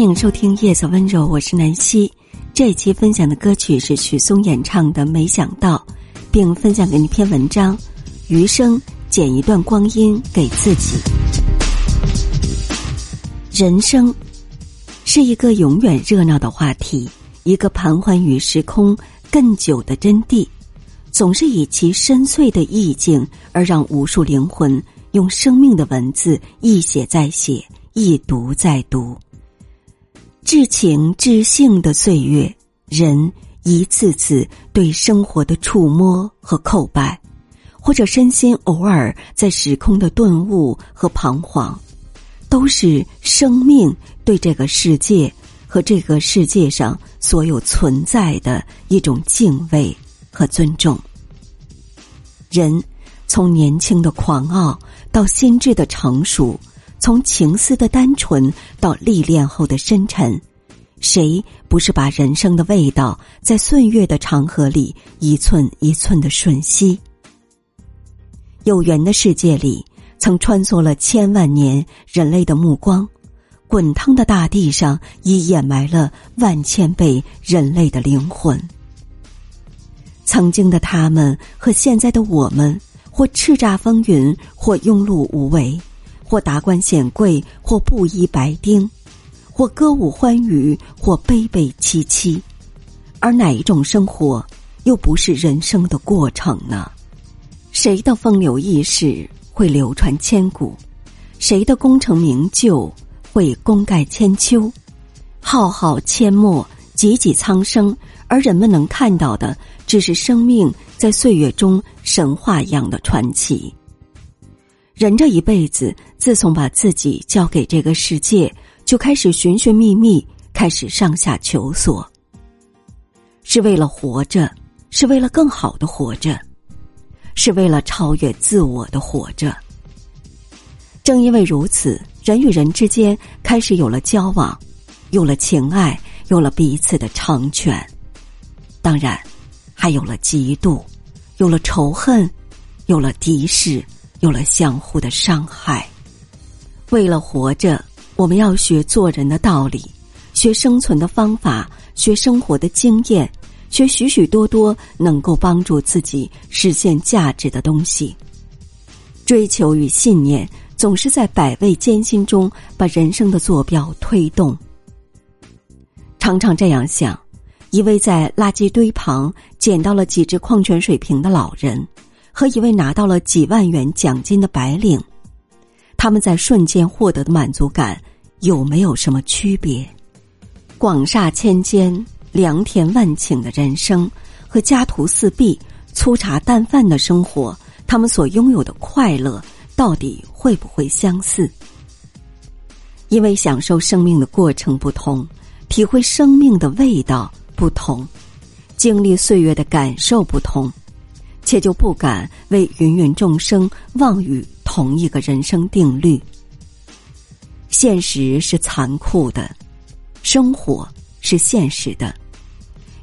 欢迎收听《夜色温柔》，我是南希。这一期分享的歌曲是许嵩演唱的《没想到》，并分享给你一篇文章：余生剪一段光阴给自己。人生是一个永远热闹的话题，一个盘桓于时空更久的真谛，总是以其深邃的意境而让无数灵魂用生命的文字一写再写，一读再读。至情至性的岁月，人一次次对生活的触摸和叩拜，或者身心偶尔在时空的顿悟和彷徨，都是生命对这个世界和这个世界上所有存在的一种敬畏和尊重。人从年轻的狂傲到心智的成熟。从情思的单纯到历练后的深沉，谁不是把人生的味道在岁月的长河里一寸一寸的吮吸？有缘的世界里，曾穿梭了千万年人类的目光，滚烫的大地上已掩埋了万千倍人类的灵魂。曾经的他们和现在的我们，或叱咤风云，或庸碌无为。或达官显贵，或布衣白丁，或歌舞欢愉，或悲悲戚戚，而哪一种生活又不是人生的过程呢？谁的风流轶事会流传千古？谁的功成名就会功盖千秋？浩浩阡陌，挤挤苍生，而人们能看到的，只是生命在岁月中神话一样的传奇。人这一辈子，自从把自己交给这个世界，就开始寻寻觅觅，开始上下求索，是为了活着，是为了更好的活着，是为了超越自我的活着。正因为如此，人与人之间开始有了交往，有了情爱，有了彼此的成全，当然，还有了嫉妒，有了仇恨，有了敌视。有了相互的伤害，为了活着，我们要学做人的道理，学生存的方法，学生活的经验，学许许多多能够帮助自己实现价值的东西。追求与信念总是在百味艰辛中把人生的坐标推动。常常这样想：一位在垃圾堆旁捡到了几只矿泉水瓶的老人。和一位拿到了几万元奖金的白领，他们在瞬间获得的满足感有没有什么区别？广厦千间、良田万顷的人生和家徒四壁、粗茶淡饭的生活，他们所拥有的快乐到底会不会相似？因为享受生命的过程不同，体会生命的味道不同，经历岁月的感受不同。且就不敢为芸芸众生妄语同一个人生定律。现实是残酷的，生活是现实的。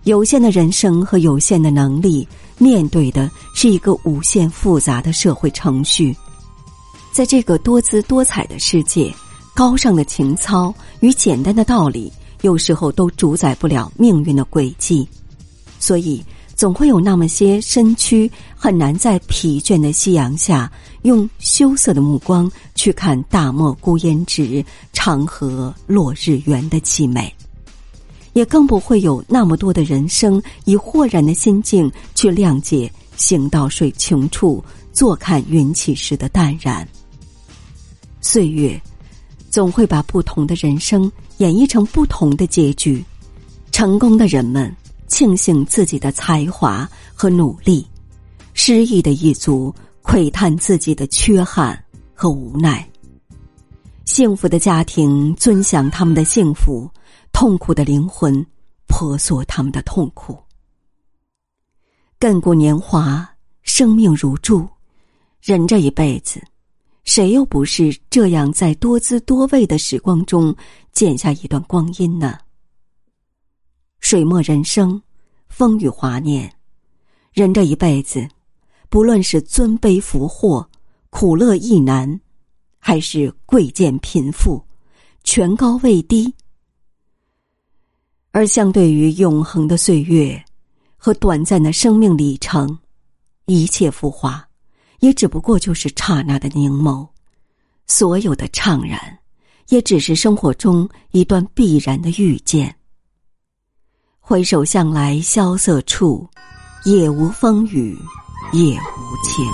有限的人生和有限的能力，面对的是一个无限复杂的社会程序。在这个多姿多彩的世界，高尚的情操与简单的道理，有时候都主宰不了命运的轨迹。所以。总会有那么些身躯很难在疲倦的夕阳下用羞涩的目光去看大漠孤烟直、长河落日圆的凄美，也更不会有那么多的人生以豁然的心境去谅解行到水穷处，坐看云起时的淡然。岁月总会把不同的人生演绎成不同的结局，成功的人们。庆幸自己的才华和努力，失意的一族窥探自己的缺憾和无奈。幸福的家庭尊享他们的幸福，痛苦的灵魂婆娑他们的痛苦。亘古年华，生命如柱，人这一辈子，谁又不是这样在多姿多味的时光中剪下一段光阴呢？水墨人生，风雨华年，人这一辈子，不论是尊卑福祸、苦乐亦难，还是贵贱贫富、权高位低，而相对于永恒的岁月和短暂的生命里程，一切浮华也只不过就是刹那的凝眸，所有的怅然也只是生活中一段必然的遇见。回首向来萧瑟处，也无风雨也无晴。